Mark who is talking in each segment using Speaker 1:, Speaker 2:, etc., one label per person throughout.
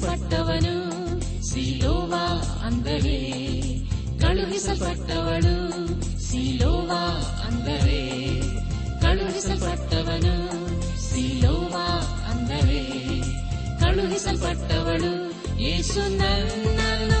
Speaker 1: ಕಳುಹಿಸಲ್ಪಟ್ಟವನು ಸಿಲೋವಾ ಅಂದರೆ ಕಳುಹಿಸಲ್ಪಟ್ಟವಳು ಸಿಲೋವಾ ಅಂದರೆ ಕಳುಹಿಸಲ್ಪಟ್ಟವನು ಸಿಲೋವಾ ಅಂದರೆ ಕಳುಹಿಸಲ್ಪಟ್ಟವಳು. ಯೇಸು ನನ್ನನ್ನು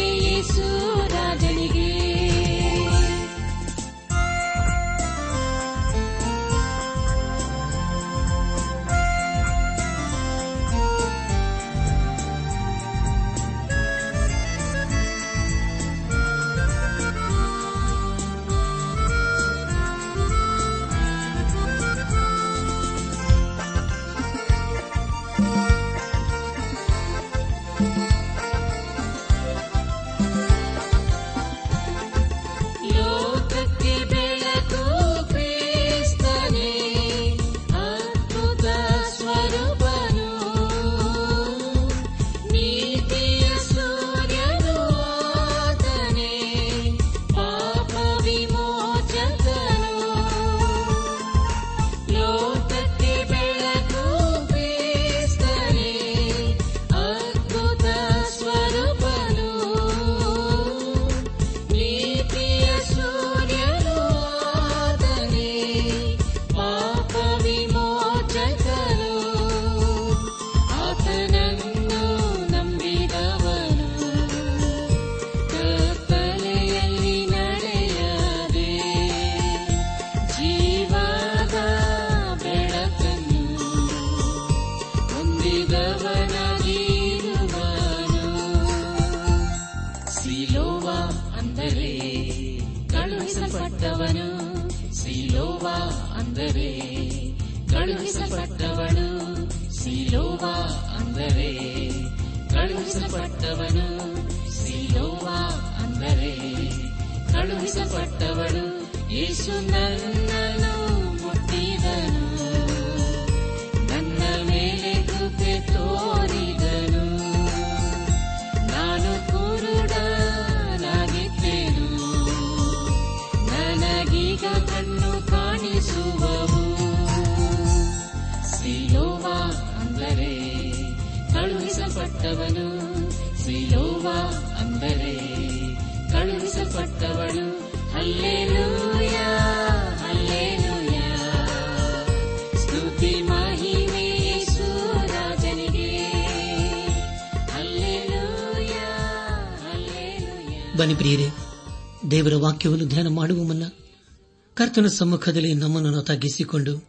Speaker 2: ವಾಕ್ಯವನ್ನು ಧ್ಯಾನ ಮಾಡುವ ಮುನ್ನ ಕರ್ತನ ಸಮ್ಮುಖದಲ್ಲಿ ನಮ್ಮನ್ನು ತಗ್ಗಿಸಿಕೊಂಡು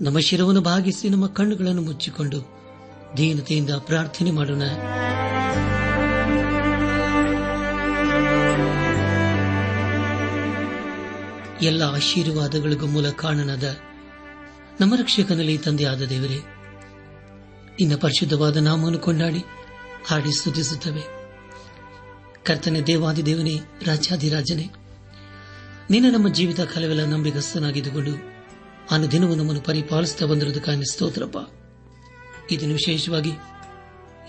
Speaker 2: ನಮ್ಮ ಶಿರವನ್ನು ಭಾಗಿಸಿ ನಮ್ಮ ಕಣ್ಣುಗಳನ್ನು ಮುಚ್ಚಿಕೊಂಡು ದೀನತೆಯಿಂದ ಪ್ರಾರ್ಥನೆ ಮಾಡೋಣ. ಎಲ್ಲ ಆಶೀರ್ವಾದಗಳಿಗೂ ಮೂಲ ಕಾರಣನಾದ ನಮ್ಮ ರಕ್ಷಕನಲ್ಲಿ ತಂದೆಯಾದ ದೇವರೇ ಇನ್ನ ಪರಿಶುದ್ಧವಾದ ನಾಮವನ್ನು ಕೊಂಡಾಡಿ ಹಾಡಿ ಸ್ತುತಿಸುತ್ತವೆ. ಕರ್ತನೆ ದೇವಾದಿ ದೇವನೇ ರಾಜಾಧಿರಾಜನೇ ನಿನ್ನ ನಮ್ಮ ಜೀವಿತ ಕಾಲವೆಲ್ಲ ನಂಬಿಗಸ್ತನಾಗಿದ್ದುಕೊಂಡು ಅನು ದಿನವೂ ನಮ್ಮನ್ನು ಪರಿಪಾಲಿಸುತ್ತಾ ಬಂದಿರುವುದಕ್ಕಾಗಿ ಸ್ತೋತ್ರಪ್ಪ. ಇದನ್ನು ವಿಶೇಷವಾಗಿ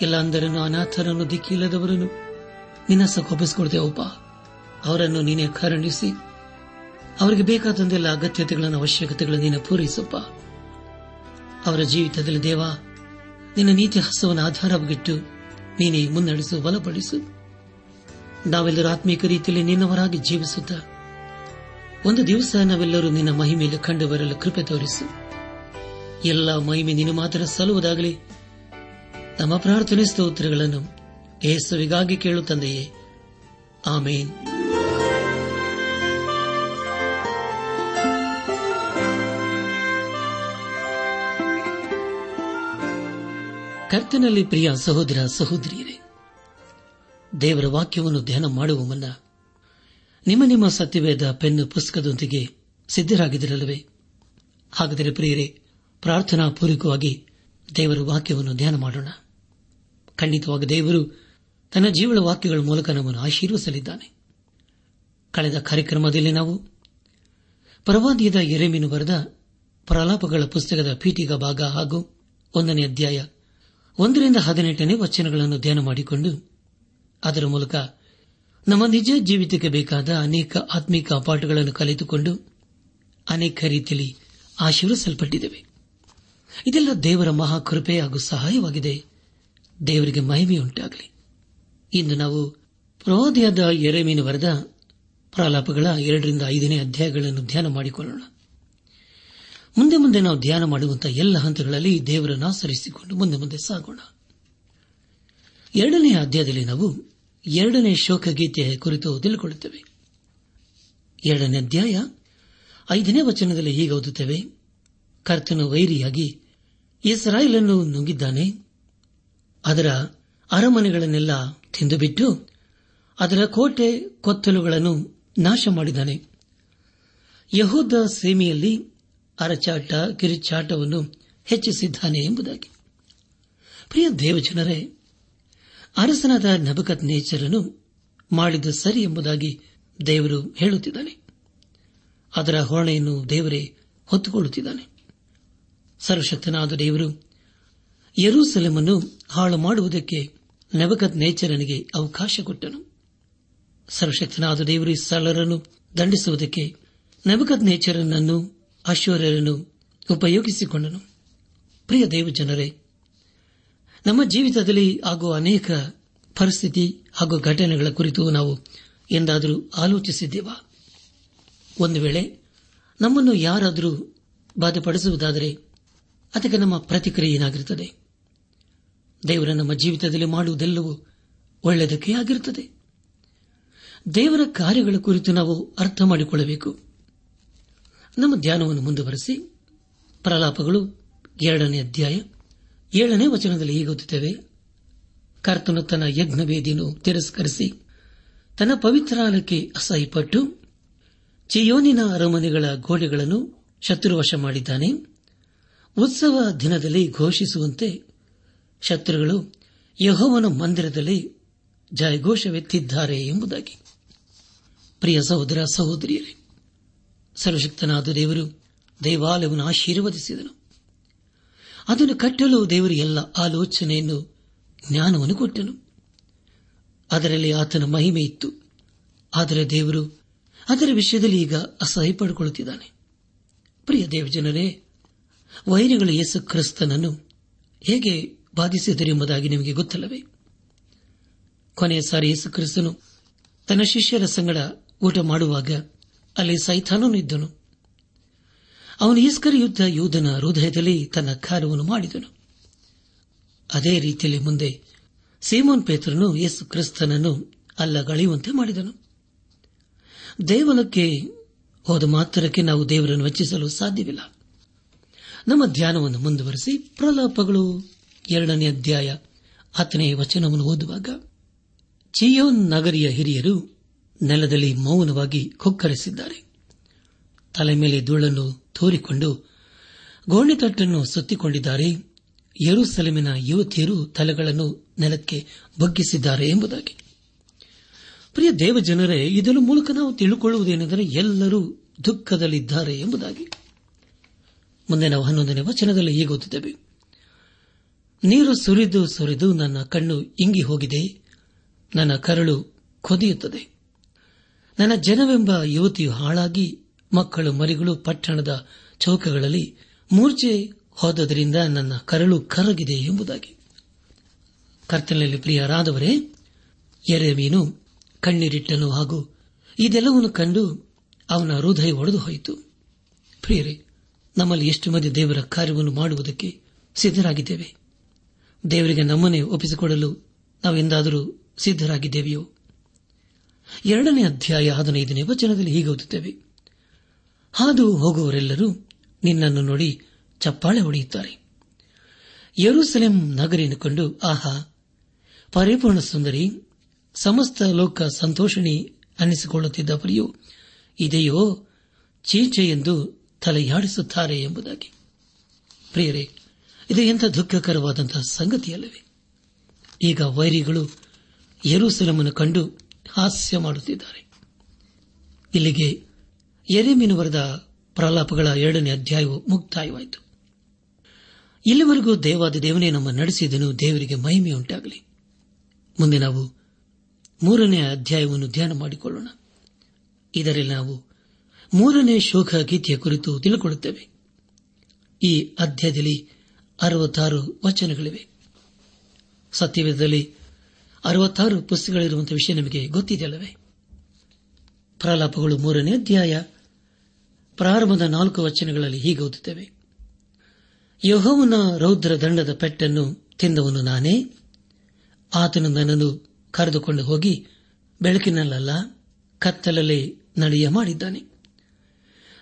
Speaker 2: ಎಲ್ಲ ಅಂದರನ್ನು ಅನಾಥರನ್ನು, ದಿಕ್ಕಿಲ್ಲದವರನ್ನು ನಿನ್ನ ಸಕೊಪ್ಪಿಸಿಕೊಡ್ತೇವಪ್ಪ ಅವರನ್ನು ನೀನೇ ಕರುಣಿಸಿ, ಅವರಿಗೆ ಬೇಕಾದಂತೆಲ್ಲ ಅಗತ್ಯತೆಗಳನ್ನು, ಅವಶ್ಯಕತೆಗಳನ್ನು ನೀನು ಪೂರೈಸಪ್ಪ. ಅವರ ಜೀವಿತದಲ್ಲಿ ದೇವ, ನಿನ್ನ ನೀತಿ ಹಸವನ್ನು ಆಧಾರವಾಗಿಟ್ಟು ನೀನೇ ಮುನ್ನಡೆಸು, ಬಲಪಡಿಸು. ನಾವೆಲ್ಲರೂ ಆತ್ಮೀಕ ರೀತಿಯಲ್ಲಿ ನಿನ್ನವರಾಗಿ ಜೀವಿಸುತ್ತ ಒಂದು ದಿವಸ ನಾವೆಲ್ಲರೂ ನಿನ್ನ ಮಹಿಮೆಯಲ್ಲಿ ಕಂಡು ಬರಲು ಕೃಪೆ ತೋರಿಸು. ಎಲ್ಲ ಮಹಿಮೆ ನಿನ್ನ ಮಾತ್ರ ಸಲ್ಲುವುದಾಗಲಿ. ನಮ್ಮ ಪ್ರಾರ್ಥನೆ ಸ್ತೋತ್ರಗಳನ್ನು ಏಸುವಿಗಾಗಿ ಕೇಳುತ್ತಂದೆಯೇ ಆಮೇನ್. ಕರ್ತನಲ್ಲಿ ಪ್ರಿಯ ಸಹೋದರ ಸಹೋದರಿಯರೇ ದೇವರ ವಾಕ್ಯವನ್ನು ಧ್ಯಾನ ಮಾಡುವ ಮುನ್ನ ನಿಮ್ಮ ನಿಮ್ಮ ಸತ್ಯವೇದ ಪೆನ್ನು ಪುಸ್ತಕದೊಂದಿಗೆ ಸಿದ್ದರಾಗಿದ್ದಿರಲ್ಲವೇ ಹಾಗಾದರೆ ಪ್ರಿಯರೇ, ಪ್ರಾರ್ಥನಾ ಪೂರ್ವಕವಾಗಿ ದೇವರ ವಾಕ್ಯವನ್ನು ಧ್ಯಾನ ಮಾಡೋಣ. ಖಂಡಿತವಾಗಿ ದೇವರು ತನ್ನ ಜೀವನ ವಾಕ್ಯಗಳ ಮೂಲಕ ನಮ್ಮನ್ನು ಆಶೀರ್ವಿಸಲಿದ್ದಾನೆ ಕಳೆದ ಕಾರ್ಯಕ್ರಮದಲ್ಲಿ ನಾವು ಪರವಾದಿಯದ ಎರೆಮೀನು ಬರೆದ ಪ್ರಲಾಪಗಳ ಪುಸ್ತಕದ ಪೀಠಿಗ ಭಾಗ ಹಾಗೂ ಒಂದನೇ ಅಧ್ಯಾಯ ಒಂದರಿಂದ ಹದಿನೆಂಟನೇ ವಚನಗಳನ್ನು ಧ್ಯಾನ ಮಾಡಿಕೊಂಡು ಅದರ ಮೂಲಕ ನಮ್ಮ ನಿಜ ಜೀವಿತಕ್ಕೆ ಬೇಕಾದ ಅನೇಕ ಆತ್ಮಿಕ ಪಾಠಗಳನ್ನು ಕಲಿತುಕೊಂಡು ಅನೇಕ ರೀತಿಯಲ್ಲಿ ಆಶೀರ್ವಿಸಲ್ಪಟ್ಟಿದ್ದೇವೆ ಇದೆಲ್ಲ ದೇವರ ಮಹಾಕೃಪೆ ಹಾಗೂ ಸಹಾಯವಾಗಿದೆ. ದೇವರಿಗೆ ಮಹಿಮೆಯುಂಟಾಗಲಿ. ಇಂದು ನಾವು ಪ್ರವಾದಿಯಾದ ಎರೆಮೀನು ವರದ ಪ್ರಲಾಪಗಳ ಎರಡರಿಂದ ಐದನೇ ಅಧ್ಯಾಯಗಳನ್ನು ಧ್ಯಾನ ಮಾಡಿಕೊಳ್ಳೋಣ. ಮುಂದೆ ಮುಂದೆ ನಾವು ಧ್ಯಾನ ಮಾಡುವಂತಹ ಎಲ್ಲ ಹಂತಗಳಲ್ಲಿ ದೇವರನ್ನು ಆಚರಿಸಿಕೊಂಡು ಮುಂದೆ ಮುಂದೆ ಸಾಗೋಣ. ಎರಡನೇ ಅಧ್ಯಾಯದಲ್ಲಿ ನಾವು ಎರಡನೇ ಶೋಕಗೀತೆ ಕುರಿತು ತಿಳಿಕೊಳ್ಳುತ್ತೇವೆ. ಎರಡನೇ ಅಧ್ಯಾಯ, ಐದನೇ ವಚನದಲ್ಲಿ ಹೀಗೆ ಓದುತ್ತೇವೆ. ಕರ್ತನು ವೈರಿಯಾಗಿ ಇಸ್ರಾಯೇಲನ್ನು ನುಂಗಿದ್ದಾನೆ. ಅದರ ಅರಮನೆಗಳನ್ನೆಲ್ಲ ತಿಂದುಬಿಟ್ಟು ಅದರ ಕೋಟೆ ಕೊತ್ತಲುಗಳನ್ನು ನಾಶ ಮಾಡಿದ್ದಾನೆ. ಯಹೂದ ಸೀಮೆಯಲ್ಲಿ ಅರಚಾಟ, ಕಿರಿಚಾಟವನ್ನು ಹೆಚ್ಚಿಸಿದ್ದಾನೆ ಎಂಬುದಾಗಿ. ಪ್ರಿಯ ದೇವಜನರೇ ಅರಸನಾದ ನಬಕತ್ ನೇಚರನು ಮಾಡಿದ್ದು ಸರಿ ಎಂಬುದಾಗಿ ದೇವರು ಹೇಳುತ್ತಿದ್ದಾನೆ. ಅದರ ಹೊಣೆಯನ್ನು ದೇವರೇ ಹೊತ್ತುಕೊಳ್ಳುತ್ತಿದ್ದಾನೆ. ಸರ್ವಶಕ್ತನಾದ ದೇವರು, ಯರೂಸೆಲೆಮನ್ನು ಹಾಳು ಮಾಡುವುದಕ್ಕೆ ನಬಕತ್ ನೇಚರನಿಗೆ ಅವಕಾಶ ಕೊಟ್ಟನು. ಸರ್ವಶಕ್ತನಾದ ದೇವರು ಸರಳರನ್ನು ದಂಡಿಸುವುದಕ್ಕೆ ನಬಕತ್ ನೇಚರನನ್ನು ಅಶ್ವರ್ಯರನ್ನು ಉಪಯೋಗಿಸಿಕೊಂಡನು. ಪ್ರಿಯ ದೇವಜನರೇ ನಮ್ಮ ಜೀವಿತದಲ್ಲಿ ಆಗುವ ಅನೇಕ ಪರಿಸ್ಥಿತಿ ಹಾಗೂ ಘಟನೆಗಳ ಕುರಿತು ನಾವು ಎಂದಾದರೂ ಆಲೋಚಿಸಿದ್ದೇವಾ? ಒಂದು ವೇಳೆ ನಮ್ಮನ್ನು ಯಾರಾದರೂ ಬಾಧೆಪಡಿಸುವುದಾದರೆ ಅದಕ್ಕೆ ನಮ್ಮ ಪ್ರತಿಕ್ರಿಯೆ ಏನಾಗಿರುತ್ತದೆ? ದೇವರ ನಮ್ಮ ಜೀವಿತದಲ್ಲಿ ಮಾಡುವುದೆಲ್ಲವೂ ಒಳ್ಳೆಯದಕ್ಕೆ ಆಗಿರುತ್ತದೆ. ದೇವರ ಕಾರ್ಯಗಳ ಕುರಿತು ನಾವು ಅರ್ಥ ಮಾಡಿಕೊಳ್ಳಬೇಕು. ನಮ್ಮ ಧ್ಯಾನವನ್ನು ಮುಂದುವರೆಸಿ ಪ್ರಲಾಪಗಳು ಎರಡನೇ ಅಧ್ಯಾಯ ಏಳನೇ ವಚನದಲ್ಲಿ ಹೀಗೆ ಓದುತ್ತೇವೆ, ಕರ್ತನು ತನ್ನ ಯಜ್ಞವೇದಿಯನ್ನು ತಿರಸ್ಕರಿಸಿ ತನ್ನ ಪವಿತ್ರಾಲಕ್ಕೆ ಅಸಹ್ಯಪಟ್ಟು ಚಿಯೋನಿನ ಅರಮನೆಗಳ ಗೋಡೆಗಳನ್ನು ಶತ್ರುವಶ ಮಾಡಿದ್ದಾನೆ. ಉತ್ಸವ ದಿನದಲ್ಲಿ ಘೋಷಿಸುವಂತೆ ಶತ್ರುಗಳು ಯಹೋವನ ಮಂದಿರದಲ್ಲಿ ಜಯಘೋಷವೆತ್ತಿದ್ದಾರೆ ಎಂಬುದಾಗಿ. ಪ್ರಿಯ ಸಹೋದರ ಸಹೋದರಿಯರೇ, ಸರ್ವಶಕ್ತನಾದ ದೇವರು ದೇವಾಲಯವನ್ನು ಆಶೀರ್ವದಿಸಿದನು. ಅದನ್ನು ಕಟ್ಟಲು ದೇವರು ಎಲ್ಲ ಆಲೋಚನೆಯನ್ನು ಜ್ಞಾನವನ್ನು ಕೊಟ್ಟನು. ಅದರಲ್ಲಿ ಆತನ ಮಹಿಮೆ ಇತ್ತು. ಆದರೆ ದೇವರು ಅದರ ವಿಷಯದಲ್ಲಿ ಈಗ ಅಸಹ್ಯ ಪಡಿಕೊಳ್ಳುತ್ತಿದ್ದಾನೆ ಪ್ರಿಯ ದೇವಜನರೇ, ವೈರಿಗಳು ಯೇಸು ಕ್ರಿಸ್ತನನ್ನು ಹೇಗೆ ಬಾಧಿಸಿದರು ಎಂಬುದಾಗಿ ನಿಮಗೆ ಗೊತ್ತಲ್ಲವೇ? ಕೊನೆಯ ಸಾರಿ ಯೇಸು ಕ್ರಿಸ್ತನು ತನ್ನ ಶಿಷ್ಯರ ಸಂಗಡ ಊಟ ಮಾಡುವಾಗ ಅಲ್ಲಿ ಸೈತಾನನು ಇದ್ದನು. ಅವನು ಈಸ್ಕರ್ ಯುದ್ಧ ಯೋಧನ ಹೃದಯದಲ್ಲಿ ತನ್ನ ಕಾರ್ಯವನ್ನು ಮಾಡಿದನು. ಅದೇ ರೀತಿಯಲ್ಲಿ ಮುಂದೆ ಸೀಮೋನ್ ಪೇತ್ರನು ಯೇಸು ಕ್ರಿಸ್ತನನ್ನು ಅಲ್ಲಗಳೆಯುವಂತೆ ಮಾಡಿದನು. ದೇವಲಕ್ಕೆ ಹೋದ ಮಾತ್ರಕ್ಕೆ ನಾವು ದೇವರನ್ನು ವೆಚ್ಚಿಸಲು ಸಾಧ್ಯವಿಲ್ಲ. ನಮ್ಮ ಧ್ಯಾನವನ್ನು ಮುಂದುವರೆಸಿ ಪ್ರಲಾಪಗಳು ಎರಡನೇ ಅಧ್ಯಾಯ ಹತ್ತನೇ ವಚನವನ್ನು ಓದುವಾಗ, ಚಿಯೋನ್ ನಗರಿಯ ಹಿರಿಯರು ನೆಲದಲ್ಲಿ ಮೌನವಾಗಿ ಕೊಕ್ಕರಿಸಿದ್ದಾರೆ ತಲೆ ಮೇಲೆ ಧೂಳನ್ನು ತೋರಿಕೊಂಡು ಗೋಣಿತಟ್ಟನ್ನು ಸುತ್ತಿಕೊಂಡಿದ್ದಾರೆ. ಯರುಸೆಲೆಮಿನ ಯುವತಿಯರು ತಲೆಗಳನ್ನು ನೆಲಕ್ಕೆ ಬಗ್ಗಿಸಿದ್ದಾರೆ ಎಂಬುದಾಗಿ. ಪ್ರಿಯ ದೇವಜನರೇ, ಇದರ ಮೂಲಕ ನಾವು ತಿಳಿದುಕೊಳ್ಳುವುದೇನೆಂದರೆ ಎಲ್ಲರೂ ದುಃಖದಲ್ಲಿದ್ದಾರೆ ಎಂಬುದಾಗಿ. ಮುಂದೆ ನಾವು ಹನ್ನೊಂದನೇ ವಚನದಲ್ಲಿ ಈಗ ಓದುತ್ತೇವೆ. ನೀರು ಸುರಿದು ಸುರಿದು ನನ್ನ ಕಣ್ಣು ಇಂಗಿ ಹೋಗಿದೆ. ನನ್ನ ಕರಳು ಕೊದಿಯುತ್ತದೆ. ನನ್ನ ಜನವೆಂಬ ಯುವತಿಯು ಹಾಳಾಗಿ ಮಕ್ಕಳು, ಮರಿಗಳು ಪಟ್ಟಣದ ಚೌಕಗಳಲ್ಲಿ ಮೂರ್ಛೆ ಹೋದದರಿಂದ ನನ್ನ ಕರಳು ಕರಗಿದೆ ಎಂಬುದಾಗಿ. ಕರ್ತನಲ್ಲಿ ಪ್ರಿಯರಾದವರೇ ಎರೆಮೀನು ಕಣ್ಣೀರಿಟ್ಟನು ಹಾಗೂ ಇದೆಲ್ಲವನ್ನು ಕಂಡು ಅವನ ಹೃದಯ ಒಡೆದು ಹೋಯಿತು. ಪ್ರಿಯರೇ, ನಮ್ಮಲ್ಲಿ ಎಷ್ಟು ಮಂದಿ ದೇವರ ಕಾರ್ಯವನ್ನು ಮಾಡುವುದಕ್ಕೆ ಸಿದ್ದರಾಗಿದ್ದೇವೆ ದೇವರಿಗೆ ನಮ್ಮನ್ನೇ ಒಪ್ಪಿಸಿಕೊಡಲು ನಾವೆಂದಾದರೂ ಸಿದ್ದರಾಗಿದ್ದೇವೆಯೋ ಎರಡನೇ ಅಧ್ಯಾಯ ಹದಿನೈದನೇ ವಚನದಲ್ಲಿ ಹೀಗೆ ಓದುತ್ತೇವೆ. ಹಾದು ಹೋಗುವವರೆಲ್ಲರೂ ನಿನ್ನನ್ನು ನೋಡಿ ಚಪ್ಪಾಳೆ ಹೊಡೆಯುತ್ತಾರೆ. ಯರುಸಲೆಂ ನಗರಿಯನ್ನು ಕಂಡು, ಆಹಾ, ಪರಿಪೂರ್ಣ ಸುಂದರಿ, ಸಮಸ್ತ ಲೋಕ ಸಂತೋಷಣಿ ಅನ್ನಿಸಿಕೊಳ್ಳುತ್ತಿದ್ದ ಪ್ರಿಯು, ಇದೆಯೋ ಚೀಚೆ ಎಂದು ತಲೆಯಾಡಿಸುತ್ತಾರೆ ಎಂಬುದಾಗಿ. ಪ್ರಿಯರೇ, ಇದು ಎಂಥ ದುಃಖಕರವಾದಂತಹ ಸಂಗತಿಯಲ್ಲವೇ? ಈಗ ವೈರಿಗಳು ಯರುಸಲಮನ್ನು ಕಂಡು ಹಾಸ್ಯ ಮಾಡುತ್ತಿದ್ದಾರೆ. ಇಲ್ಲಿಗೆ ಎರೆಮೀನು ಪ್ರಲಾಪಗಳ ಎರಡನೇ ಅಧ್ಯಾಯವು ಮುಕ್ತಾಯವಾಯಿತು. ಇಲ್ಲಿವರೆಗೂ ದೇವಾದ ದೇವನೇ ನಮ್ಮ ನಡೆಸಿದನು, ದೇವರಿಗೆ ಮಹಿಮೆಯುಂಟಾಗಲಿ. ಮುಂದೆ ನಾವು ಮೂರನೇ ಅಧ್ಯಾಯವನ್ನು ಧ್ಯಾನ ಮಾಡಿಕೊಳ್ಳೋಣ. ಇದರಲ್ಲಿ ನಾವು ಮೂರನೇ ಶೋಕ ಗೀತೆಯ ಕುರಿತು ತಿಳಿಕೊಳ್ಳುತ್ತೇವೆ. ಈ ಅಧ್ಯಾಯದಲ್ಲಿ ಅರವತ್ತಾರು ವಚನಗಳಿವೆ. ಸತ್ಯವೇದದಲ್ಲಿ ಅರವತ್ತಾರು ಪುಸ್ತಕಗಳಿರುವಂತಹ ವಿಷಯ ನಮಗೆ ಗೊತ್ತಿದೆಯಲ್ಲವೇ? ಪ್ರಲಾಪಗಳು ಮೂರನೇ ಅಧ್ಯಾಯ ಪ್ರಾರಂಭದ ನಾಲ್ಕು ವಚನಗಳಲ್ಲಿ ಹೀಗೆ ಓದುತ್ತೇವೆ. ಯಹೋವನ ರೌದ್ರ ದಂಡದ ಪೆಟ್ಟನ್ನು ತಿಂದವನು ನಾನೇ. ಆತನು ನನ್ನನ್ನು ಕರೆದುಕೊಂಡು ಹೋಗಿ ಬೆಳಕಿನಲ್ಲ ಕತ್ತಲಲ್ಲಿ ನಡೆಯ ಮಾಡಿದ್ದಾನೆ.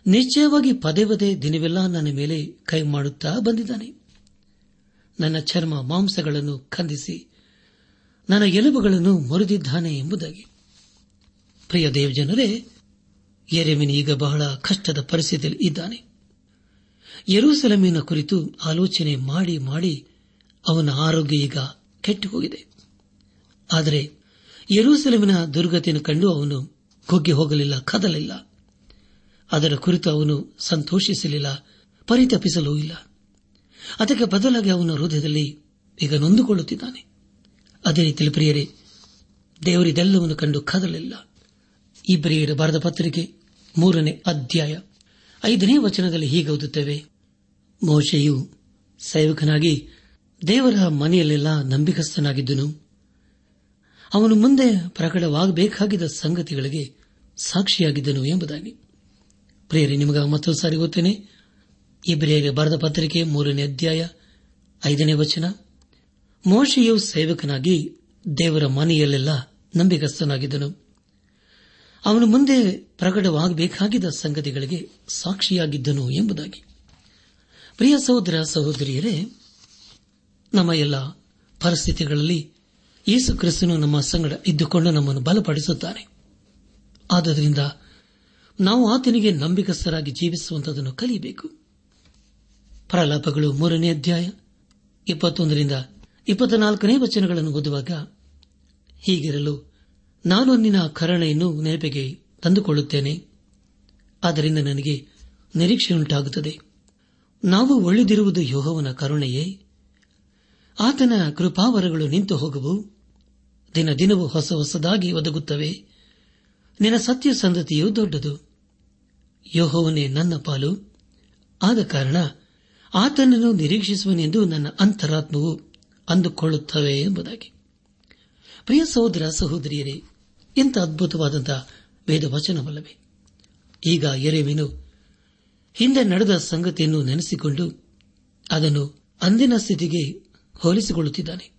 Speaker 2: ನಿಶ್ಚಯವಾಗಿ ಪದೇ ಪದೇ ದಿನವೆಲ್ಲ ನನ್ನ ಮೇಲೆ ಕೈ ಮಾಡುತ್ತಾ ಬಂದಿದ್ದಾನೆ. ನನ್ನ ಚರ್ಮ ಮಾಂಸಗಳನ್ನು ಖಂದಿಸಿ ನನ್ನ ಎಲುಬುಗಳನ್ನು ಮುರಿದಿದ್ದಾನೆ ಎಂಬುದಾಗಿ. ಪ್ರಿಯ ದೇವಜನರೇ ಎರೆಮಿನ ಈಗ ಬಹಳ ಕಷ್ಟದ ಪರಿಸ್ಥಿತಿಯಲ್ಲಿ ಇದ್ದಾನೆ. ಯರೂಸಲಮಿನ ಕುರಿತು ಆಲೋಚನೆ ಮಾಡಿ ಮಾಡಿ ಅವನ ಆರೋಗ್ಯ ಈಗ ಕೆಟ್ಟು ಹೋಗಿದೆ ಆದರೆ ಯರೂಸಲಮಿನ ದುರ್ಗತಿಯನ್ನು ಕಂಡು ಅವನು ಕುಗ್ಗಿ ಹೋಗಲಿಲ್ಲ, ಕದಲಿಲ್ಲ. ಅದರ ಕುರಿತು ಅವನು ಸಂತೋಷಿಸಲಿಲ್ಲ, ಪರಿತಪಿಸಲೂ ಇಲ್ಲ. ಅದಕ್ಕೆ ಬದಲಾಗಿ ಅವನ ಹೃದಯದಲ್ಲಿ ಈಗ ನೊಂದುಕೊಳ್ಳುತ್ತಿದ್ದಾನೆ. ಅದೇ ರೀತಿಯಲ್ಲಿ ಪ್ರಿಯರೇ, ದೇವರಿದೆಲ್ಲವನ್ನು ಕಂಡು ಕದಲಿಲ್ಲ. ಈ ಪ್ರಿಯರ ಬರೆದ ಪತ್ರಿಕೆ ಮೂರನೇ ಅಧ್ಯಾಯ. ಐದನೇ ವಚನದಲ್ಲಿ ಹೀಗೆ ಓದುತ್ತೇವೆ. ಮೋಶೆಯು ಸೇವಕನಾಗಿ ದೇವರ ಮನೆಯಲ್ಲೆಲ್ಲ ನಂಬಿಕಸ್ಥನಾಗಿದ್ದನು ಅವನು ಮುಂದೆ ಪ್ರಕಟವಾಗಬೇಕಾಗಿದ್ದ ಸಂಗತಿಗಳಿಗೆ ಸಾಕ್ಷಿಯಾಗಿದ್ದನು ಎಂಬುದಾಗಿ. ಪ್ರಿಯರಿ ನಿಮಗೆ ಮತ್ತೊಂದು ಸಾರಿ ಗೊತ್ತೇನೆ ಇಬ್ರಿಯರಿಗೆ ಬರೆದ ಪತ್ರಿಕೆ ಮೂರನೇ ಅಧ್ಯಾಯ, ಐದನೇ ವಚನ. ಮೋಶೆಯು ಸೇವಕನಾಗಿ ದೇವರ ಮನೆಯಲ್ಲೆಲ್ಲ ನಂಬಿಕಸ್ಥನಾಗಿದ್ದನು ಅವನು ಮುಂದೆ ಪ್ರಕಟವಾಗಬೇಕಾಗಿದ್ದ ಸಂಗತಿಗಳಿಗೆ ಸಾಕ್ಷಿಯಾಗಿದ್ದನು ಎಂಬುದಾಗಿ. ಪ್ರಿಯ ಸಹೋದರ ಸಹೋದರಿಯರೇ, ನಮ್ಮ ಎಲ್ಲ ಪರಿಸ್ಥಿತಿಗಳಲ್ಲಿ ಯೇಸು ಕ್ರಿಸ್ತನು ನಮ್ಮ ಸಂಗಡ ಇದ್ದುಕೊಂಡು ನಮ್ಮನ್ನು ಬಲಪಡಿಸುತ್ತಾನೆ. ಆದ್ದರಿಂದ ನಾವು ಆತನಿಗೆ ನಂಬಿಕಸ್ಥರಾಗಿ ಜೀವಿಸುವಂತದನ್ನು ಕಲಿಯಬೇಕು. ಪ್ರಲಾಪಗಳು ಮೂರನೇ ಅಧ್ಯಾಯ ಇಪ್ಪತ್ತೊಂದರಿಂದ ಇಪ್ಪತ್ನಾಲ್ಕನೇ ವಚನಗಳನ್ನು ಓದುವಾಗ, ಹೀಗಿರಲು ನಾನು ನಿನ್ನ ಕರುಣೆಯನ್ನು ನೆನಪಿಗೆ ತಂದುಕೊಳ್ಳುತ್ತೇನೆ. ಆದ್ದರಿಂದ ನನಗೆ ನಿರೀಕ್ಷೆಯುಂಟಾಗುತ್ತದೆ. ನಾವು ಒಳ್ಳೆದಿರುವುದು ಯೋಹವನ ಕರುಣೆಯೇ? ಆತನ ಕೃಪಾವರಗಳು ನಿಂತು ಹೋಗುವು? ದಿನ ದಿನವೂ ಹೊಸ ಹೊಸದಾಗಿ ಒದಗುತ್ತವೆ. ನಿನ್ನ ಸತ್ಯ ಸಂದತಿಯು ದೊಡ್ಡದು. ಯೋಹವನೇ ನನ್ನ ಪಾಲು. ಆದ ಕಾರಣ ಆತನನ್ನು ನಿರೀಕ್ಷಿಸುವನೆಂದು ನನ್ನ ಅಂತರಾತ್ಮವು ಅಂದುಕೊಳ್ಳುತ್ತವೆ ಎಂಬುದಾಗಿ. ಪ್ರಿಯ ಸಹೋದರ ಸಹೋದರಿಯರೇ ಇಂಥ ಅದ್ಭುತವಾದಂತಹ ವೇದ ವಚನವಲ್ಲವೇ ಈಗ ಎರೆವಿನು ಹಿಂದೆ ನಡೆದ ಸಂಗತಿಯನ್ನು ನೆನೆಸಿಕೊಂಡು ಅದನ್ನು ಅಂದಿನ ಸ್ಥಿತಿಗೆ ಹೋಲಿಸಿಕೊಳ್ಳುತ್ತಿದ್ದಾನೆ.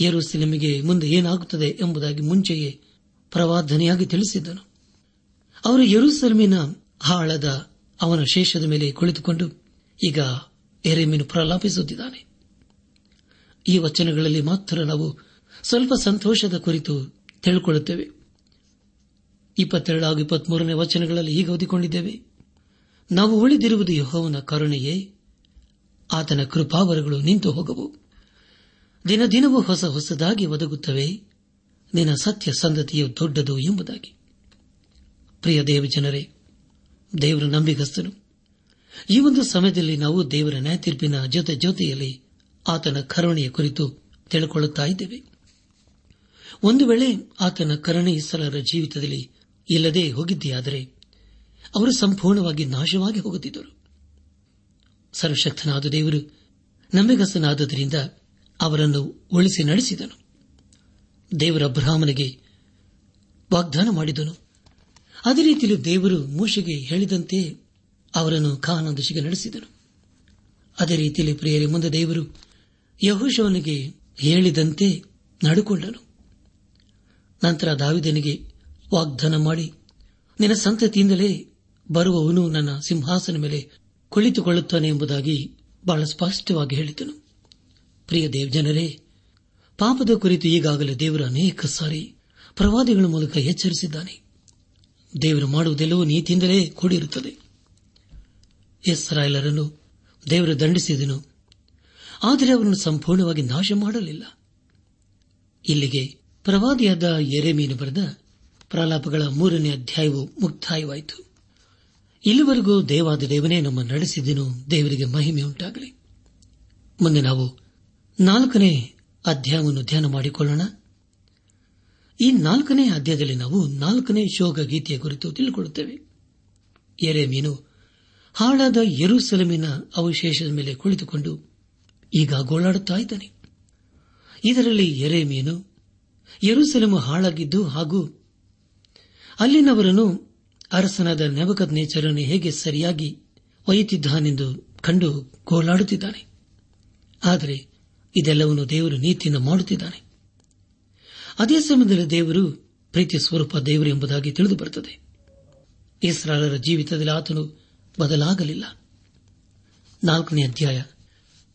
Speaker 2: ಯೆರೂಸಲೇಮಿಗೆ ಮುಂದೆ ಏನಾಗುತ್ತದೆ ಎಂಬುದಾಗಿ ಮುಂಚೆಯೇ ಪ್ರವಾದನೆಯಾಗಿ ತಿಳಿಸಿದ್ದನು. ಅವರು ಯೆರೂಸಲೇಮಿನ ಹಾಳದ ಅವನ ಶೇಷದ ಮೇಲೆ ಕುಳಿತುಕೊಂಡು ಈಗ ಎರೆಮೀನು ಪ್ರಲಾಪಿಸುತ್ತಿದ್ದಾನೆ. ಈ ವಚನಗಳಲ್ಲಿ ಮಾತ್ರ ನಾವು ಸ್ವಲ್ಪ ಸಂತೋಷದ ಕುರಿತು ತಿಳಿದುಕೊಳ್ಳುತ್ತೇವೆ ಇಪ್ಪತ್ತೆರಡು ಹಾಗೂ ಇಪ್ಪತ್ಮೂರನೇ ವಚನಗಳಲ್ಲಿ ಹೀಗೆ ಓದಿಕೊಂಡಿದ್ದೇವೆ. ನಾವು ಉಳಿದಿರುವುದು ಯಹೋವನ ಕರುಣೆಯೇ, ಆತನ ಕೃಪಾವರಗಳು ನಿಂತು ಹೋಗವು. ದಿನ ದಿನವೂ ಹೊಸ ಹೊಸದಾಗಿ ಒದಗುತ್ತವೆ. ನಿನ್ನ ಸತ್ಯ ಸಂದತಿಯು ದೊಡ್ಡದು ಎಂಬುದಾಗಿ. ಪ್ರಿಯ ದೇವಜನರೇ ದೇವರ ನಂಬಿಗಸ್ತನು. ಈ ಒಂದು ಸಮಯದಲ್ಲಿ ನಾವು ದೇವರ ನ್ಯಾಯತೀರ್ಪಿನ ಜೊತೆ ಜೊತೆಯಲ್ಲಿ ಆತನ ಕರುಣೆಯ ಕುರಿತು ತಿಳಿಕೊಳ್ಳುತ್ತಾ ಇದ್ದೇವೆ. ಒಂದು ವೇಳೆ ಆತನ ಕರುಣೆ ಜೀವಿತದಲ್ಲಿ ಇಲ್ಲದೆ ಹೋಗಿದ್ದೆಯಾದರೆ ಅವರು ಸಂಪೂರ್ಣವಾಗಿ ನಾಶವಾಗಿ ಹೋಗುತ್ತಿದ್ದರು. ಸರ್ವಶಕ್ತನಾದ ದೇವರು ನಂಬಿಗಸ್ತನಾದದರಿಂದ ಅವರನ್ನು ಉಳಿಸಿ ನಡೆಸಿದನು. ದೇವರ ಬ್ರಾಹ್ಮನಿಗೆ ವಾಗ್ದಾನ ಮಾಡಿದನು. ಅದೇ ರೀತಿಯಲ್ಲಿ ದೇವರು ಮೂಷೆಗೆ ಹೇಳಿದಂತೆ ಅವರನ್ನು ಕಾನ ದಿಶೆಗೆ ನಡೆಸಿದನು. ಅದೇ ರೀತಿಯಲ್ಲಿ ಪ್ರಿಯರಿ, ಮುಂದೆ ದೇವರು ಯಹುಶವನಿಗೆ ಹೇಳಿದಂತೆ ನಡುಕೊಂಡನು. ನಂತರ ದಾವಿದನಿಗೆ ವಾಗ್ದಾನ ಮಾಡಿ, ನಿನ್ನ ಸಂತತಿಯಿಂದಲೇ ಬರುವವನು ನನ್ನ ಸಿಂಹಾಸನ ಮೇಲೆ ಕುಳಿತುಕೊಳ್ಳುತ್ತಾನೆ ಎಂಬುದಾಗಿ ಬಹಳ ಸ್ಪಷ್ಟವಾಗಿ ಹೇಳಿದನು. ಪ್ರಿಯ ದೇವಜನರೇ, ಪಾಪದ ಕುರಿತು ಈಗಾಗಲೇ ದೇವರು ಅನೇಕ ಸಾರಿ ಪ್ರವಾದಿಗಳ ಮೂಲಕ ಎಚ್ಚರಿಸಿದ್ದಾನೆ. ದೇವರು ಮಾಡುವುದೆಲ್ಲವೂ ನೀತಿಯಿಂದಲೇ ಕೂಡಿರುತ್ತದೆ. ಇಸ್ರಾಯೇಲರನ್ನು ದೇವರು ದಂಡಿಸಿದನು, ಆದರೆ ಅವರನ್ನು ಸಂಪೂರ್ಣವಾಗಿ ನಾಶ ಮಾಡಲಿಲ್ಲ ಇಲ್ಲಿಗೆ ಪ್ರವಾದಿಯಾದ ಎರೆಮೀನು ಬರೆದ ಪ್ರಲಾಪಗಳ ಮೂರನೇ ಅಧ್ಯಾಯವು ಮುಕ್ತಾಯವಾಯಿತು. ಇಲ್ಲಿವರೆಗೂ ದೇವಾದ ದೇವನೇ ನಮ್ಮ ನಡೆಸಿದನು, ದೇವರಿಗೆ ಮಹಿಮೆ ಉಂಟಾಗಲಿ. ಮುಂದೆ ನಾವು ನಾಲ್ಕನೇ ಅಧ್ಯಾಯವನ್ನು ಧ್ಯಾನ ಮಾಡಿಕೊಳ್ಳೋಣ. ಈ ನಾಲ್ಕನೇ ಅಧ್ಯಾಯದಲ್ಲಿ ನಾವು ನಾಲ್ಕನೇ ಶೋಕ ಗೀತೆಯ ಕುರಿತು ತಿಳಿದುಕೊಳ್ಳುತ್ತೇವೆ ಎರೆ ಮೀನು ಹಾಳಾದ ಯರುಸಲಮಿನ ಅವಶೇಷದ ಮೇಲೆ ಕುಳಿತುಕೊಂಡು ಈಗ ಗೋಳಾಡುತ್ತಾ ಇದ್ದಾನೆ. ಇದರಲ್ಲಿ ಎರೆ ಮೀನು ಯರುಸಲಮು ಹಾಳಾಗಿದ್ದು ಹಾಗೂ ಅಲ್ಲಿನವರನ್ನು ಅರಸನಾದ ನೆಬಕದ್ ನೇಚರನ್ನು ಹೇಗೆ ಸರಿಯಾಗಿ ಒಯ್ಯುತ್ತಿದ್ದಾನೆಂದು ಕಂಡು ಗೋಳಾಡುತ್ತಿದ್ದಾನೆ. ಆದರೆ ಇದೆಲ್ಲವನ್ನು ದೇವರು ನೀತಿಯಿಂದ ಮಾಡುತ್ತಿದ್ದಾನೆ. ಅದೇ ಸಮಯದಲ್ಲಿ ದೇವರು ಪ್ರೀತಿ ಸ್ವರೂಪ ದೇವರು ಎಂಬುದಾಗಿ ತಿಳಿದು ಬರುತ್ತದೆ ಇಸ್ರಾಲರ ಜೀವಿತದಲ್ಲಿ ಆತನು ಬದಲಾಗಲಿಲ್ಲ. ನಾಲ್ಕನೇ ಅಧ್ಯಾಯ.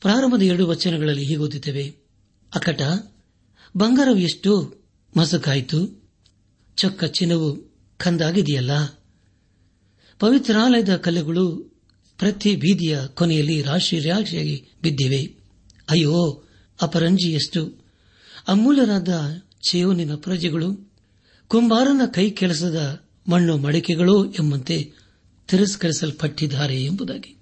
Speaker 2: ಪ್ರಾರಂಭದ ಎರಡು ವಚನಗಳಲ್ಲಿ ಹೀಗೋದುತ್ತೇವೆ ಅಕಟ ಬಂಗಾರವು ಎಷ್ಟು? ಮಸಕಾಯಿತು. ಚೊಕ್ಕ ಚಿನ್ನವು ಕಂದಾಗಿದೆಯಲ್ಲ. ಪವಿತ್ರಾಲಯದ ಕಲೆಗಳು ಪ್ರತಿ ಬೀದಿಯ ಕೊನೆಯಲ್ಲಿ ರಾಶಿ ರಾಶಿಯಾಗಿ ಬಿದ್ದಿವೆ. ಅಯ್ಯೋ ಅಪರಂಜಿಯಷ್ಟು ಅಮೂಲ್ಯರಾದ ಚೇಯೋನಿನ ಪ್ರಜೆಗಳು, ಕುಂಬಾರನ ಕೈ ಕೆಲಸದ ಮಣ್ಣು ಮಡಿಕೆಗಳು ಎಂಬಂತೆ ತಿರಸ್ಕರಿಸಲ್ಪಟ್ಟಿದ್ದಾರೆ ಎಂಬುದಾಗಿ.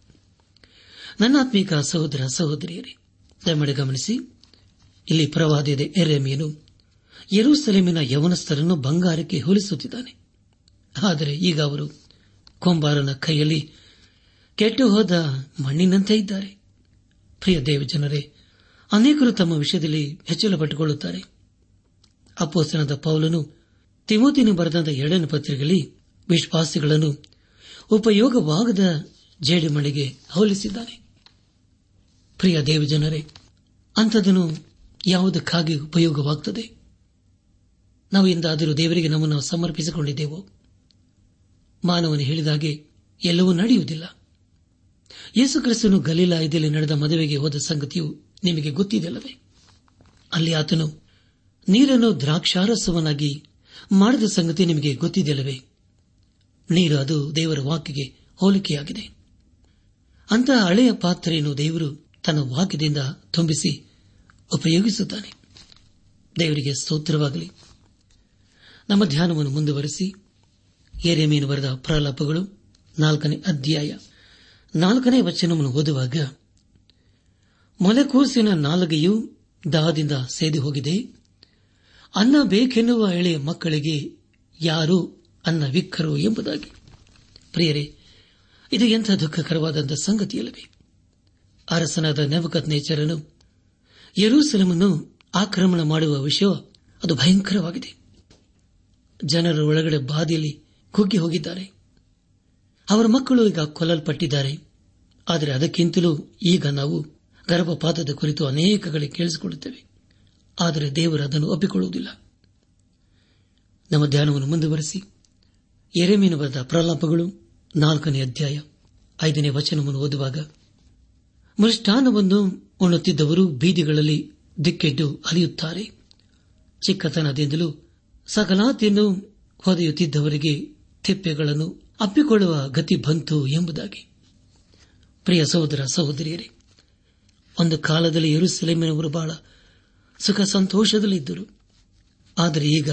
Speaker 2: ನನ್ನಾತ್ಮೀಕ ಸಹೋದರ ಸಹೋದರಿಯರೇ, ದಯಮಾಡಿ ಗಮನಿಸಿ. ಇಲ್ಲಿ ಪ್ರವಾದಿದೆ ಎರೆಮೀನು ಯರೂಸಲೇಮಿನ ಯವನಸ್ಥರನ್ನು ಬಂಗಾರಕ್ಕೆ ಹೋಲಿಸುತ್ತಿದ್ದಾನೆ. ಆದರೆ ಈಗ ಅವರು ಕೊಂಬಾರನ ಕೈಯಲ್ಲಿ ಕೆಟ್ಟು ಹೋದ ಮಣ್ಣಿನಂತೆ ಇದ್ದಾರೆ. ಪ್ರಿಯ ದೇವಜನರೇ, ಅನೇಕರು ತಮ್ಮ ವಿಷಯದಲ್ಲಿ ಹೆಚ್ಚಳ ಪಟ್ಟುಕೊಳ್ಳುತ್ತಾರೆ ಅಪ್ಪೋಸನದ ಪೌಲನು ತಿಮೋತಿನ ಬರೆದಂತ ಎರಡನೇ ಪತ್ರಿಕೆಯಲ್ಲಿ ವಿಶ್ವಾಸಿಗಳನ್ನು ಉಪಯೋಗವಾಗದ ಜೇಡಿಮಣಿಗೆ ಹೋಲಿಸಿದ್ದಾನೆ. ಪ್ರಿಯ ದೇವಜನರೇ, ಅಂಥದನ್ನು ಯಾವುದಕ್ಕಾಗಿ ಉಪಯೋಗವಾಗುತ್ತದೆ ನಾವು ಎಂದಾದರೂ ದೇವರಿಗೆ ನಮ್ಮನ್ನು ಸಮರ್ಪಿಸಿಕೊಂಡಿದ್ದೇವೋ? ಮಾನವನು ಹೇಳಿದಾಗೆ ಎಲ್ಲವೂ ನಡೆಯುವುದಿಲ್ಲ. ಯೇಸು ಕ್ರಿಸ್ತನು ಗಲೀಲಾಯದಲ್ಲಿ ನಡೆದ ಮದುವೆಗೆ ಹೋದ ಸಂಗತಿಯು ನಿಮಗೆ ಗೊತ್ತಿದೆಯಲ್ಲವೇ? ಅಲ್ಲಿ ಆತನು ನೀರನ್ನು ದ್ರಾಕ್ಷಾರಸವನ್ನಾಗಿ ಮಾಡಿದ ಸಂಗತಿ ನಿಮಗೆ ಗೊತ್ತಿದೆಯಲ್ಲವೇ? ನೀರು ಅದು ದೇವರ ವಾಕ್ಯಗೆ ಹೋಲಿಕೆಯಾಗಿದೆ. ಅಂತಹ ಹಳೆಯ ಪಾತ್ರೆಯನ್ನು ದೇವರು ತನ್ನ ವಾಕ್ಯದಿಂದ ತುಂಬಿಸಿ ಉಪಯೋಗಿಸುತ್ತಾನೆ. ದೇವರಿಗೆ ಸ್ತೋತ್ರವಾಗಲಿ. ನಮ್ಮ ಧ್ಯಾನವನ್ನು ಮುಂದುವರೆಸಿ ಏರೆಮೀನು ಬರೆದ ಪ್ರಲಾಪಗಳು, ನಾಲ್ಕನೇ ಅಧ್ಯಾಯ. ನಾಲ್ಕನೇ ವಚನವನ್ನು ಓದುವಾಗ, ಮೊಲೆಕೂಸಿನ ನಾಲಗೆಯು ದಾಹದಿಂದ ಸೇದಿ ಹೋಗಿದೆ ಅನ್ನ ಬೇಕೆನ್ನುವ ಎಳೆಯ ಮಕ್ಕಳಿಗೆ ಯಾರು ಅನ್ನ ವಿಕ್ಕರು ಎಂಬುದಾಗಿ. ಪ್ರಿಯರೇ, ಇದು ಎಂಥ ದುಃಖಕರವಾದಂಥ ಸಂಗತಿಯಲ್ಲವೇ? ಅರಸನಾದ ನೆವಕತ್ ನೇಚರನು ಯರೂಸಲಮನ್ನು ಆಕ್ರಮಣ ಮಾಡುವ ವಿಷಯ ಅದು ಭಯಂಕರವಾಗಿದೆ. ಜನರ ಒಳಗಡೆ ಬಾದಿಯಲ್ಲಿ ಕುಗ್ಗಿ ಹೋಗಿದ್ದಾರೆ. ಅವರ ಮಕ್ಕಳು ಈಗ ಕೊಲ್ಲಲ್ಪಟ್ಟಿದ್ದಾರೆ. ಆದರೆ ಅದಕ್ಕಿಂತಲೂ ಈಗ ನಾವು ಗರ್ಭಪಾತದ ಕುರಿತು ಅನೇಕ ಕೇಳಿಸಿಕೊಳ್ಳುತ್ತೇವೆ. ಆದರೆ ದೇವರು ಅದನ್ನು ಒಪ್ಪಿಕೊಳ್ಳುವುದಿಲ್ಲ. ನಮ್ಮ ಧ್ಯಾನವನ್ನು ಮುಂದುವರೆಸಿ. ಎರೆಮೀನು ಬರೆದ ಪ್ರಲಾಪಗಳು ನಾಲ್ಕನೇ ಅಧ್ಯಾಯ ಐದನೇ ವಚನವನ್ನು ಓದುವಾಗ ಮೃಷ್ಟಾನವನ್ನು ಉಣ್ಣುತ್ತಿದ್ದವರು ಬೀದಿಗಳಲ್ಲಿ ದಿಕ್ಕೆದ್ದು ಅಲಿಯುತ್ತಾರೆ ಚಿಕ್ಕತನದಿಂದಲೂ ಸಕಲಾತಿಯನ್ನು ಹೊದೆಯುತ್ತಿದ್ದವರಿಗೆ ತಿಪ್ಪೆಗಳನ್ನು ಅಪ್ಪಿಕೊಳ್ಳುವ ಗತಿ ಬಂತು ಎಂಬುದಾಗಿ. ಪ್ರಿಯ ಸಹೋದರ ಸಹೋದರಿಯರೇ, ಒಂದು ಕಾಲದಲ್ಲಿ ಎರುಸಲೇಮಿನವರು ಬಹಳ ಸುಖ ಸಂತೋಷದಲ್ಲಿದ್ದರು. ಆದರೆ ಈಗ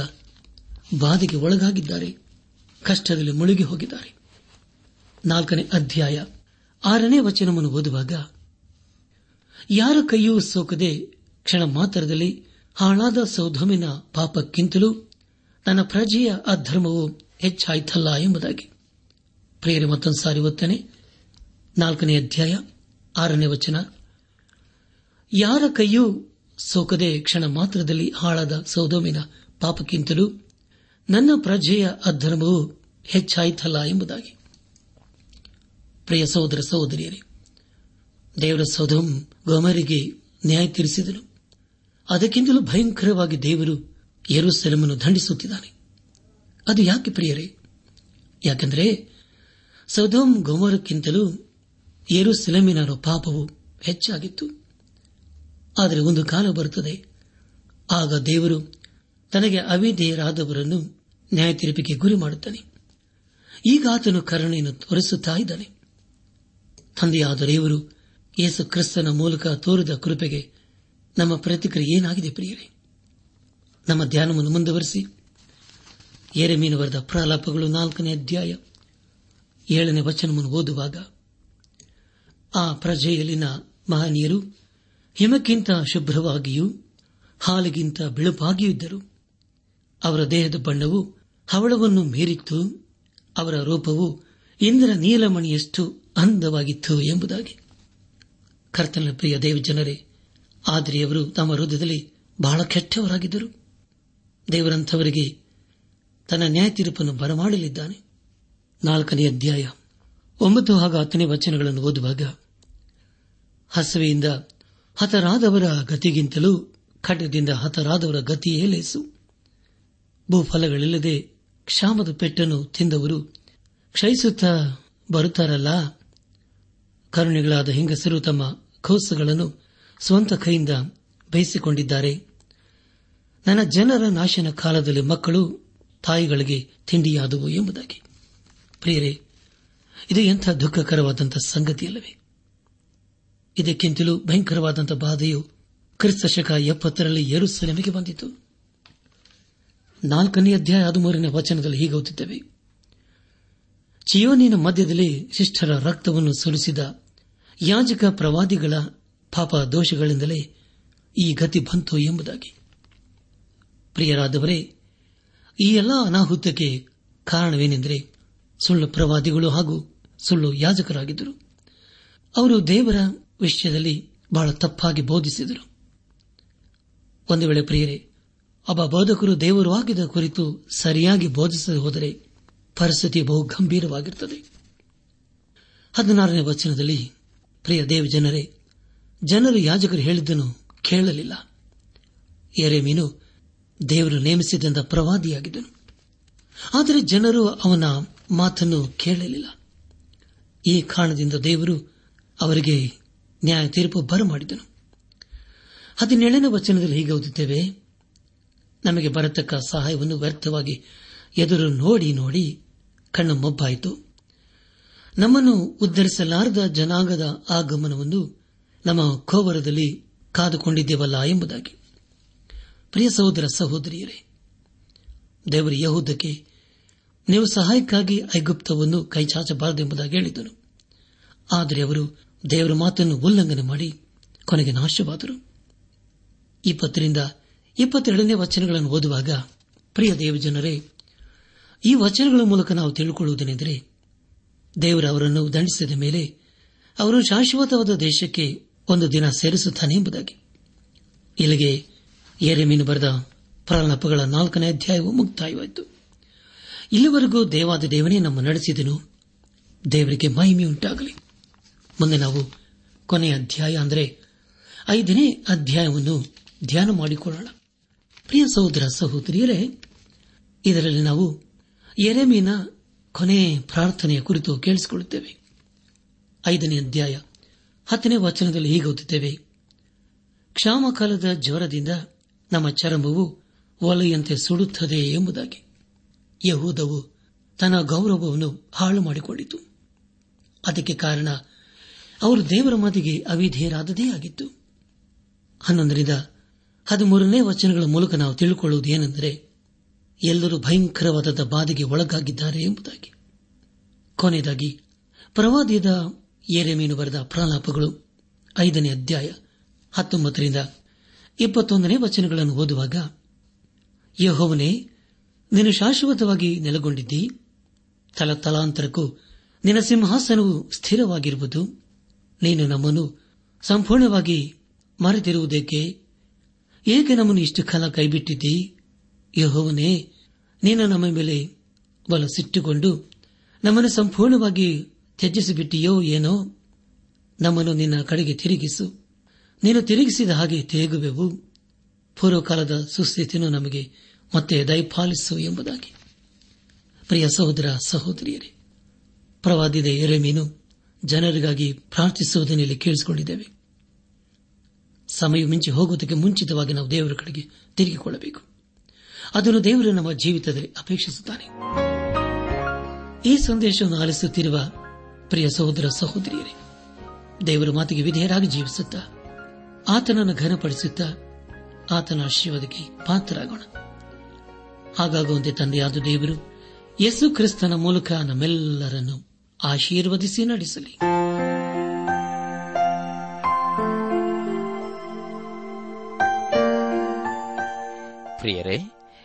Speaker 2: ಬಾಧೆಗೆ ಒಳಗಾಗಿದ್ದಾರೆ, ಕಷ್ಟದಲ್ಲಿ ಮುಳುಗಿ ಹೋಗಿದ್ದಾರೆ. ನಾಲ್ಕನೇ ಅಧ್ಯಾಯ ಆರನೇ ವಚನವನ್ನು ಓದುವಾಗ ಯಾರ ಕೈಯೂ ಸೋಕದೆ ಕ್ಷಣ ಮಾತ್ರದಲ್ಲಿ ಹಾಳಾದ ಸೌಧಮಿನ ಪಾಪಕ್ಕಿಂತಲೂ ನನ್ನ ಪ್ರಜೆಯ ಅಧರ್ಮವು ಹೆಚ್ಚಾಯ್ತಲ್ಲ ಎಂಬುದಾಗಿ. ಪ್ರೇರೆ ಮತ್ತೊಂದು ಸಾರಿ ಓದ್ತಾನೆ ನಾಲ್ಕನೇ ಅಧ್ಯಾಯ, ಆರನೇ ವಚನ. ಯಾರ ಕೈಯೂ ಸೋಕದೆ ಕ್ಷಣ ಮಾತ್ರದಲ್ಲಿ ಹಾಳಾದ ಸೌದೋಮಿನ ಪಾಪಕ್ಕಿಂತಲೂ ನನ್ನ ಪ್ರಜೆಯ ಅಧರ್ಮವು ಹೆಚ್ಚಾಯಿತಲ್ಲ ಎಂಬುದಾಗಿ. ಪ್ರಿಯ ಸಹೋದರ ಸಹೋದರಿಯರೇ ದೇವರ ಸೌಧಂ ಗೊಮರಿಗೆ ನ್ಯಾಯ ತೀರಿಸಿದನು. ಅದಕ್ಕಿಂತಲೂ ಭಯಂಕರವಾಗಿ ದೇವರು ಯರುಸೆಲಮನ್ನು ದಂಡಿಸುತ್ತಿದ್ದಾನೆ. ಅದು ಯಾಕೆ ಪ್ರಿಯರೇ? ಯಾಕೆಂದರೆ ಸೌಧೋಮ್ ಗೊಮರಕ್ಕಿಂತಲೂ ಯರುಸೆಲಮಿನರ ಪಾಪವು ಹೆಚ್ಚಾಗಿತ್ತು. ಆದರೆ ಒಂದು ಕಾಲ ಬರುತ್ತದೆ. ಆಗ ದೇವರು ತನಗೆ ಅವಿಧೇಯರಾದವರನ್ನು ನ್ಯಾಯ ತೀರ್ಪಿಗೆ ಗುರಿ ಮಾಡುತ್ತಾನೆ. ಈಗ ಆತನು ಕರುಣೆಯನ್ನು ತೋರಿಸುತ್ತಾ ಇದ್ದಾನೆ. ತಂದೆಯಾದ ದೇವರು ಯೇಸು ಕ್ರಿಸ್ತನ ಮೂಲಕ ತೋರಿದ ಕೃಪೆಗೆ ನಮ್ಮ ಪ್ರತಿಕ್ರಿಯೆ ಏನಾಗಿದೆ ಪ್ರಿಯರೇ? ನಮ್ಮ ಧ್ಯಾನವನ್ನು ಮುಂದುವರೆಸಿ. ಏರೆಮೀನು ಬರೆದ ಪ್ರಲಾಪಗಳು ನಾಲ್ಕನೇ ಅಧ್ಯಾಯ ಏಳನೇ ವಚನವನ್ನು ಓದುವಾಗ, ಆ ಪ್ರಜೆಯಲ್ಲಿನ ಮಹನೀಯರು ಹಿಮಕ್ಕಿಂತ ಶುಭ್ರವಾಗಿಯೂ ಹಾಲಿಗಿಂತ ಬಿಳುಪಾಗಿಯೂ ಇದ್ದರು. ಅವರ ದೇಹದ ಬಣ್ಣವು ಹವಳವನ್ನು ಮೀರಿತ್ತು. ಅವರ ರೂಪವು ಇಂದ್ರ ನೀಲಮಣಿಯಷ್ಟು ಅಂದವಾಗಿತ್ತು ಎಂಬುದಾಗಿ. ಕರ್ತನ ಪ್ರಿಯ ದೇವ ಜನರೇ, ಆದರೆ ಅವರು ತಮ್ಮ ಹೃದಯದಲ್ಲಿ ಬಹಳ ಕೆಟ್ಟವರಾಗಿದ್ದರು. ದೇವರಂಥವರಿಗೆ ತನ್ನ ನ್ಯಾಯ ತೀರ್ಪನ್ನು ಬರಮಾಡಲಿದ್ದಾನೆ. ನಾಲ್ಕನೇ ಅಧ್ಯಾಯ, ಒಂಬತ್ತು ಹಾಗೂ ಹತ್ತನೇ ವಚನಗಳನ್ನು ಓದುವಾಗ, ಹಸವೆಯಿಂದ ಹತರಾದವರ ಗತಿಗಿಂತಲೂ ಖಡ್ಗದಿಂದ ಹತರಾದವರ ಗತಿಯೇ ಲೇಸು ಭೂಫಲಗಳಿಲ್ಲದೆ ಕ್ಷಾಮದ ಪೆಟ್ಟನ್ನು ತಿಂದವರು ಕ್ಷಯಿಸುತ್ತಾ ಬರುತ್ತಾರಲ್ಲ? ಕರುಣೆಗಳಾದ ಹೆಂಗಸರು ತಮ್ಮ ಕೋಸಗಳನ್ನು ಸ್ವಂತ ಕೈಯಿಂದ ಬಯಸಿಕೊಂಡಿದ್ದಾರೆ. ನನ್ನ ಜನರ ನಾಶನ ಕಾಲದಲ್ಲಿ ಮಕ್ಕಳು ತಾಯಿಗಳಿಗೆ ತಿಂಡಿಯಾದವು ಎಂಬುದಾಗಿ. ಪ್ರಿಯರೇ, ಇದು ಎಂಥ ದುಃಖಕರವಾದಂಥ ಸಂಗತಿಯಲ್ಲವೇ? ಇದಕ್ಕಿಂತಲೂ ಭಯಂಕರವಾದಂಥ ಬಾಧೆಯು ಕ್ರಿಸ್ತ ಶಕ ಎಪ್ಪತ್ತರಲ್ಲಿ ಯರುಸಲೆಮೆಗೆ ಬಂದಿತು. ನಾಲ್ಕನೇ ಅಧ್ಯಾಯ ಹದಿಮೂರನೇ ವಚನದಲ್ಲಿ ಹೀಗೆ ಚಿಯೋನಿನ ಮಧ್ಯದಲ್ಲಿ ಶಿಷ್ಟರ ರಕ್ತವನ್ನು ಸುರಿಸಿದ ಯಾಜಕ ಪ್ರವಾದಿಗಳ ಪಾಪ ದೋಷಗಳಿಂದಲೇ ಈ ಗತಿ ಬಂತು ಎಂಬುದಾಗಿ. ಪ್ರಿಯರಾದವರೇ, ಈ ಎಲ್ಲ ಅನಾಹುತಕ್ಕೆ ಕಾರಣವೇನೆಂದರೆ ಸುಳ್ಳು ಪ್ರವಾದಿಗಳು ಹಾಗೂ ಸುಳ್ಳು ಯಾಜಕರಾಗಿದ್ದರು. ಅವರು ದೇವರ ವಿಷಯದಲ್ಲಿ ಬಹಳ ತಪ್ಪಾಗಿ ಬೋಧಿಸಿದರು. ಒಂದು ವೇಳೆ ಪ್ರಿಯರೇ, ಒಬ್ಬ ಬೋಧಕರು ದೇವರು ಆಗಿದ ಕುರಿತು ಸರಿಯಾಗಿ ಬೋಧಿಸದೆ ಹೋದರೆ ಪರಿಸ್ಥಿತಿ ಬಹು ಗಂಭೀರವಾಗಿರುತ್ತದೆ ಹದಿನಾರನೇ ವಚನದಲ್ಲಿ, ಪ್ರಿಯ ದೇವ ಜನರೇ ಜನರು ಯಾಜಕರು ಹೇಳಿದ್ದನ್ನು ಕೇಳಲಿಲ್ಲ. ಎರೆಮೀನು ದೇವರು ನೇಮಿಸಿದಂತ ಪ್ರವಾದಿಯಾಗಿದ್ದನು. ಆದರೆ ಜನರು ಅವನ ಮಾತನ್ನು ಕೇಳಲಿಲ್ಲ. ಈ ಕಾರಣದಿಂದ ದೇವರು ಅವರಿಗೆ ನ್ಯಾಯ ತೀರ್ಪು ಬರಮಾಡಿದನು. ಹದಿನೇಳನೇ ವಚನದಲ್ಲಿ ಹೀಗೆ ಓದುತ್ತೇವೆ, ನಮಗೆ ಬರತಕ್ಕ ಸಹಾಯವನ್ನು ವ್ಯರ್ಥವಾಗಿ ಎದುರು ನೋಡಿ ನೋಡಿ ಕಣ್ಣು ಮೊಬ್ಬಾಯಿತು ನಮ್ಮನ್ನು ಉದ್ದರಿಸಲಾರದ ಜನಾಂಗದ ಆಗಮನವನ್ನು ನಮ್ಮ ಕೋವರದಲ್ಲಿ ಕಾದುಕೊಂಡಿದ್ದೇವಲ್ಲ ಎಂಬುದಾಗಿ. ಪ್ರಿಯ ಸಹೋದರ ಸಹೋದರಿಯರೇ, ದೇವರ ಯಹೂದಕ್ಕೆ ನೀವು ಸಹಾಯಕ್ಕಾಗಿ ಐಗುಪ್ತವನ್ನು ಕೈಚಾಚಬಾರದೆಂಬುದಾಗಿ ಹೇಳಿದನು. ಆದರೆ ಅವರು ದೇವರ ಮಾತನ್ನು ಉಲ್ಲಂಘನೆ ಮಾಡಿ ಕೊನೆಗೆ ನಾಶವಾದರು. ಇಪ್ಪತ್ತರಿಂದ ಇಪ್ಪತ್ತೆರಡನೇ ವಚನಗಳನ್ನು ಓದುವಾಗ, ಪ್ರಿಯ ದೇವಜನರೇ ಈ ವಚನಗಳ ಮೂಲಕ ನಾವು ತಿಳಿದುಕೊಳ್ಳುವುದೇನೆಂದರೆ ದೇವರು ಅವರನ್ನು ದಂಡಿಸಿದ ಮೇಲೆ ಅವರು ಶಾಶ್ವತವಾದ ದೇಶಕ್ಕೆ ಒಂದು ದಿನ ಸೇರಿಸುತ್ತಾನೆ ಎಂಬುದಾಗಿ. ಇಲ್ಲಿಗೆ ಏರೆಮೀನು ಬರೆದ ಪ್ರಾಣಪಗಳ ನಾಲ್ಕನೇ ಅಧ್ಯಾಯವು ಮುಕ್ತಾಯವಾಯಿತು. ಇಲ್ಲಿವರೆಗೂ ದೇವಾದ ದೇವನೇ ನಮ್ಮ ನಡೆಸಿದನು. ದೇವರಿಗೆ ಮಹಿಮೆಯುಂಟಾಗಲಿ. ಮುಂದೆ ನಾವು ಕೊನೆಯ ಅಧ್ಯಾಯ ಅಂದರೆ ಐದನೇ ಅಧ್ಯಾಯವನ್ನು ಧ್ಯಾನ ಮಾಡಿಕೊಳ್ಳೋಣ. ಪ್ರಿಯ ಸಹೋದರ ಸಹೋದರಿಯರೇ, ಇದರಲ್ಲಿ ನಾವು ಎರೆಮೀನ ಕೊನೆ ಪ್ರಾರ್ಥನೆಯ ಕುರಿತು ಕೇಳಿಸಿಕೊಳ್ಳುತ್ತೇವೆ. ಐದನೇ ಅಧ್ಯಾಯ, ಹತ್ತನೇ ವಚನದಲ್ಲಿ ಹೀಗೆ ಓದುತ್ತೇವೆ. ಕ್ಷಾಮಕಾಲದ ಜ್ವರದಿಂದ ನಮ್ಮ ಚರ್ಮವು ಒಲೆಯಂತೆ ಸುಡುತ್ತದೆ ಎಂಬುದಾಗಿ. ಯಹೂದವು ತನ್ನ ಗೌರವವನ್ನು ಹಾಳು ಮಾಡಿಕೊಂಡಿತು. ಅದಕ್ಕೆ ಕಾರಣ ಅವರು ದೇವರ ಮಾತಿಗೆ ಅವಿಧೇಯರಾದದೇ ಆಗಿತ್ತು. ಹನ್ನೊಂದರಿಂದ ಹದಿಮೂರನೇ ವಚನಗಳ ಮೂಲಕ ನಾವು ತಿಳಿದುಕೊಳ್ಳುವುದು ಏನೆಂದರೆ ಎಲ್ಲರೂ ಭಯಂಕರವಾದ ಬಾಧೆಗೆ ಒಳಗಾಗಿದ್ದಾರೆ ಎಂಬುದಾಗಿ. ಕೊನೆಯದಾಗಿ, ಪ್ರವಾದಿಯದ ಏರೆಮೀನು ಬರೆದ ಪ್ರಾಲಾಪಗಳು, ಐದನೇ ಅಧ್ಯಾಯ, ಹತ್ತೊಂಬತ್ತರಿಂದ ಇಪ್ಪತ್ತೊಂದನೇ ವಚನಗಳನ್ನು ಓದುವಾಗ, ಯಹೋವನೇ, ನೀನು ಶಾಶ್ವತವಾಗಿ ನೆಲೆಗೊಂಡಿದ್ದೀ? ತಲತಲಾಂತರಕ್ಕೂ ನಿನ್ನ ಸಿಂಹಾಸನವು ಸ್ಥಿರವಾಗಿರುವುದು, ನೀನು ನಮ್ಮನ್ನು ಸಂಪೂರ್ಣವಾಗಿ ಮರೆತಿರುವುದಕ್ಕೆ ಏಕೆ ನಮ್ಮನ್ನು ಇಷ್ಟು ಕಾಲ ಕೈಬಿಟ್ಟಿದ್ದಿ? ಯಹೋವನೇ, ನೀನು ನಮ್ಮ ಮೇಲೆ ಬಲ ಸಿಟ್ಟುಕೊಂಡು ನಮ್ಮನ್ನು ಸಂಪೂರ್ಣವಾಗಿ ತ್ಯಜಿಸಿಬಿಟ್ಟಿಯೋ ಏನೋ, ನಮ್ಮನ್ನು ನಿನ್ನ ಕಡೆಗೆ ತಿರುಗಿಸು. ನೀನು ತಿರುಗಿಸಿದ ಹಾಗೆ ತೇಗುವೆವು. ಪೂರ್ವಕಾಲದ ಸುಸ್ಥಿತಿಯನ್ನು ನಮಗೆ ಮತ್ತೆ ದಯಪಾಲಿಸು ಎಂಬುದಾಗಿ. ಪ್ರಿಯ ಸಹೋದರ ಸಹೋದರಿಯರೇ, ಪ್ರವಾದಿದ ಎರೆಮೀನು ಜನರಿಗಾಗಿ ಪ್ರಾರ್ಥಿಸುವುದನ್ನು ಇಲ್ಲಿ ಕೇಳಿಸಿಕೊಂಡಿದ್ದೇವೆ. ಸಮಯ ಮಿಂಚಿ ಹೋಗುವುದಕ್ಕೆ ಮುಂಚಿತವಾಗಿ ನಾವು ದೇವರ ಕಡೆಗೆ ತಿರುಗಿಕೊಳ್ಳಬೇಕು. ಅದನ್ನು ದೇವರು ನಮ್ಮ ಜೀವಿತದಲ್ಲಿ ಅಪೇಕ್ಷಿಸುತ್ತಾನೆ. ಈ ಸಂದೇಶವನ್ನು ಆಲಿಸುತ್ತಿರುವ ಪ್ರಿಯ ಸಹೋದರ ಸಹೋದರಿಯರೇ, ದೇವರ ಮಾತಿಗೆ ವಿಧೇಯರಾಗಿ ಜೀವಿಸುತ್ತಾ, ಆತನನ್ನು ಘನಪಡಿಸುತ್ತಾ ಆತನ ಆಶೀರ್ವಾದಕ್ಕೆ ಪಾತ್ರರಾಗೋಣ. ಹಾಗಾಗುವಂತೆ ತಂದೆಯಾದ ದೇವರು ಯೇಸು ಕ್ರಿಸ್ತನ ಮೂಲಕ ನಮ್ಮೆಲ್ಲರನ್ನು ಆಶೀರ್ವದಿಸಿ ನಡೆಸಲಿ.
Speaker 3: ಪ್ರಿಯರೇ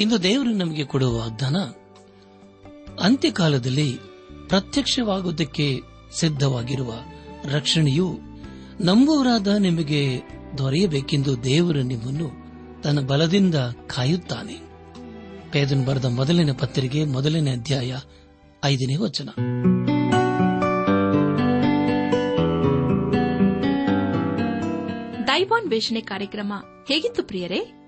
Speaker 2: ಇಂದು ದೇವರು ನಮಗೆ ಕೊಡುವ ವಾಗ್ದಾನ ಅಂತ್ಯಕಾಲದಲ್ಲಿ ಪ್ರತ್ಯಕ್ಷವಾಗುವುದಕ್ಕೆ ಸಿದ್ಧವಾಗಿರುವ ರಕ್ಷಣೆಯು ನಂಬುವರಾದ ನಿಮಗೆ ದೊರೆಯಬೇಕೆಂದು ದೇವರು ನಿಮ್ಮನ್ನು ತನ್ನ ಬಲದಿಂದ ಕಾಯುತ್ತಾನೆ. ಪೇದನ್ ಬರೆದ ಮೊದಲನೇ ಪತ್ರಿಕೆ, ಮೊದಲನೇ ಅಧ್ಯಾಯ ಐದನೇ ವಚನ.
Speaker 4: ದೈವಾನ್ ವೇಷಣೆ ಕಾರ್ಯಕ್ರಮ ಹೇಗಿತ್ತು ಪ್ರಿಯರೇ?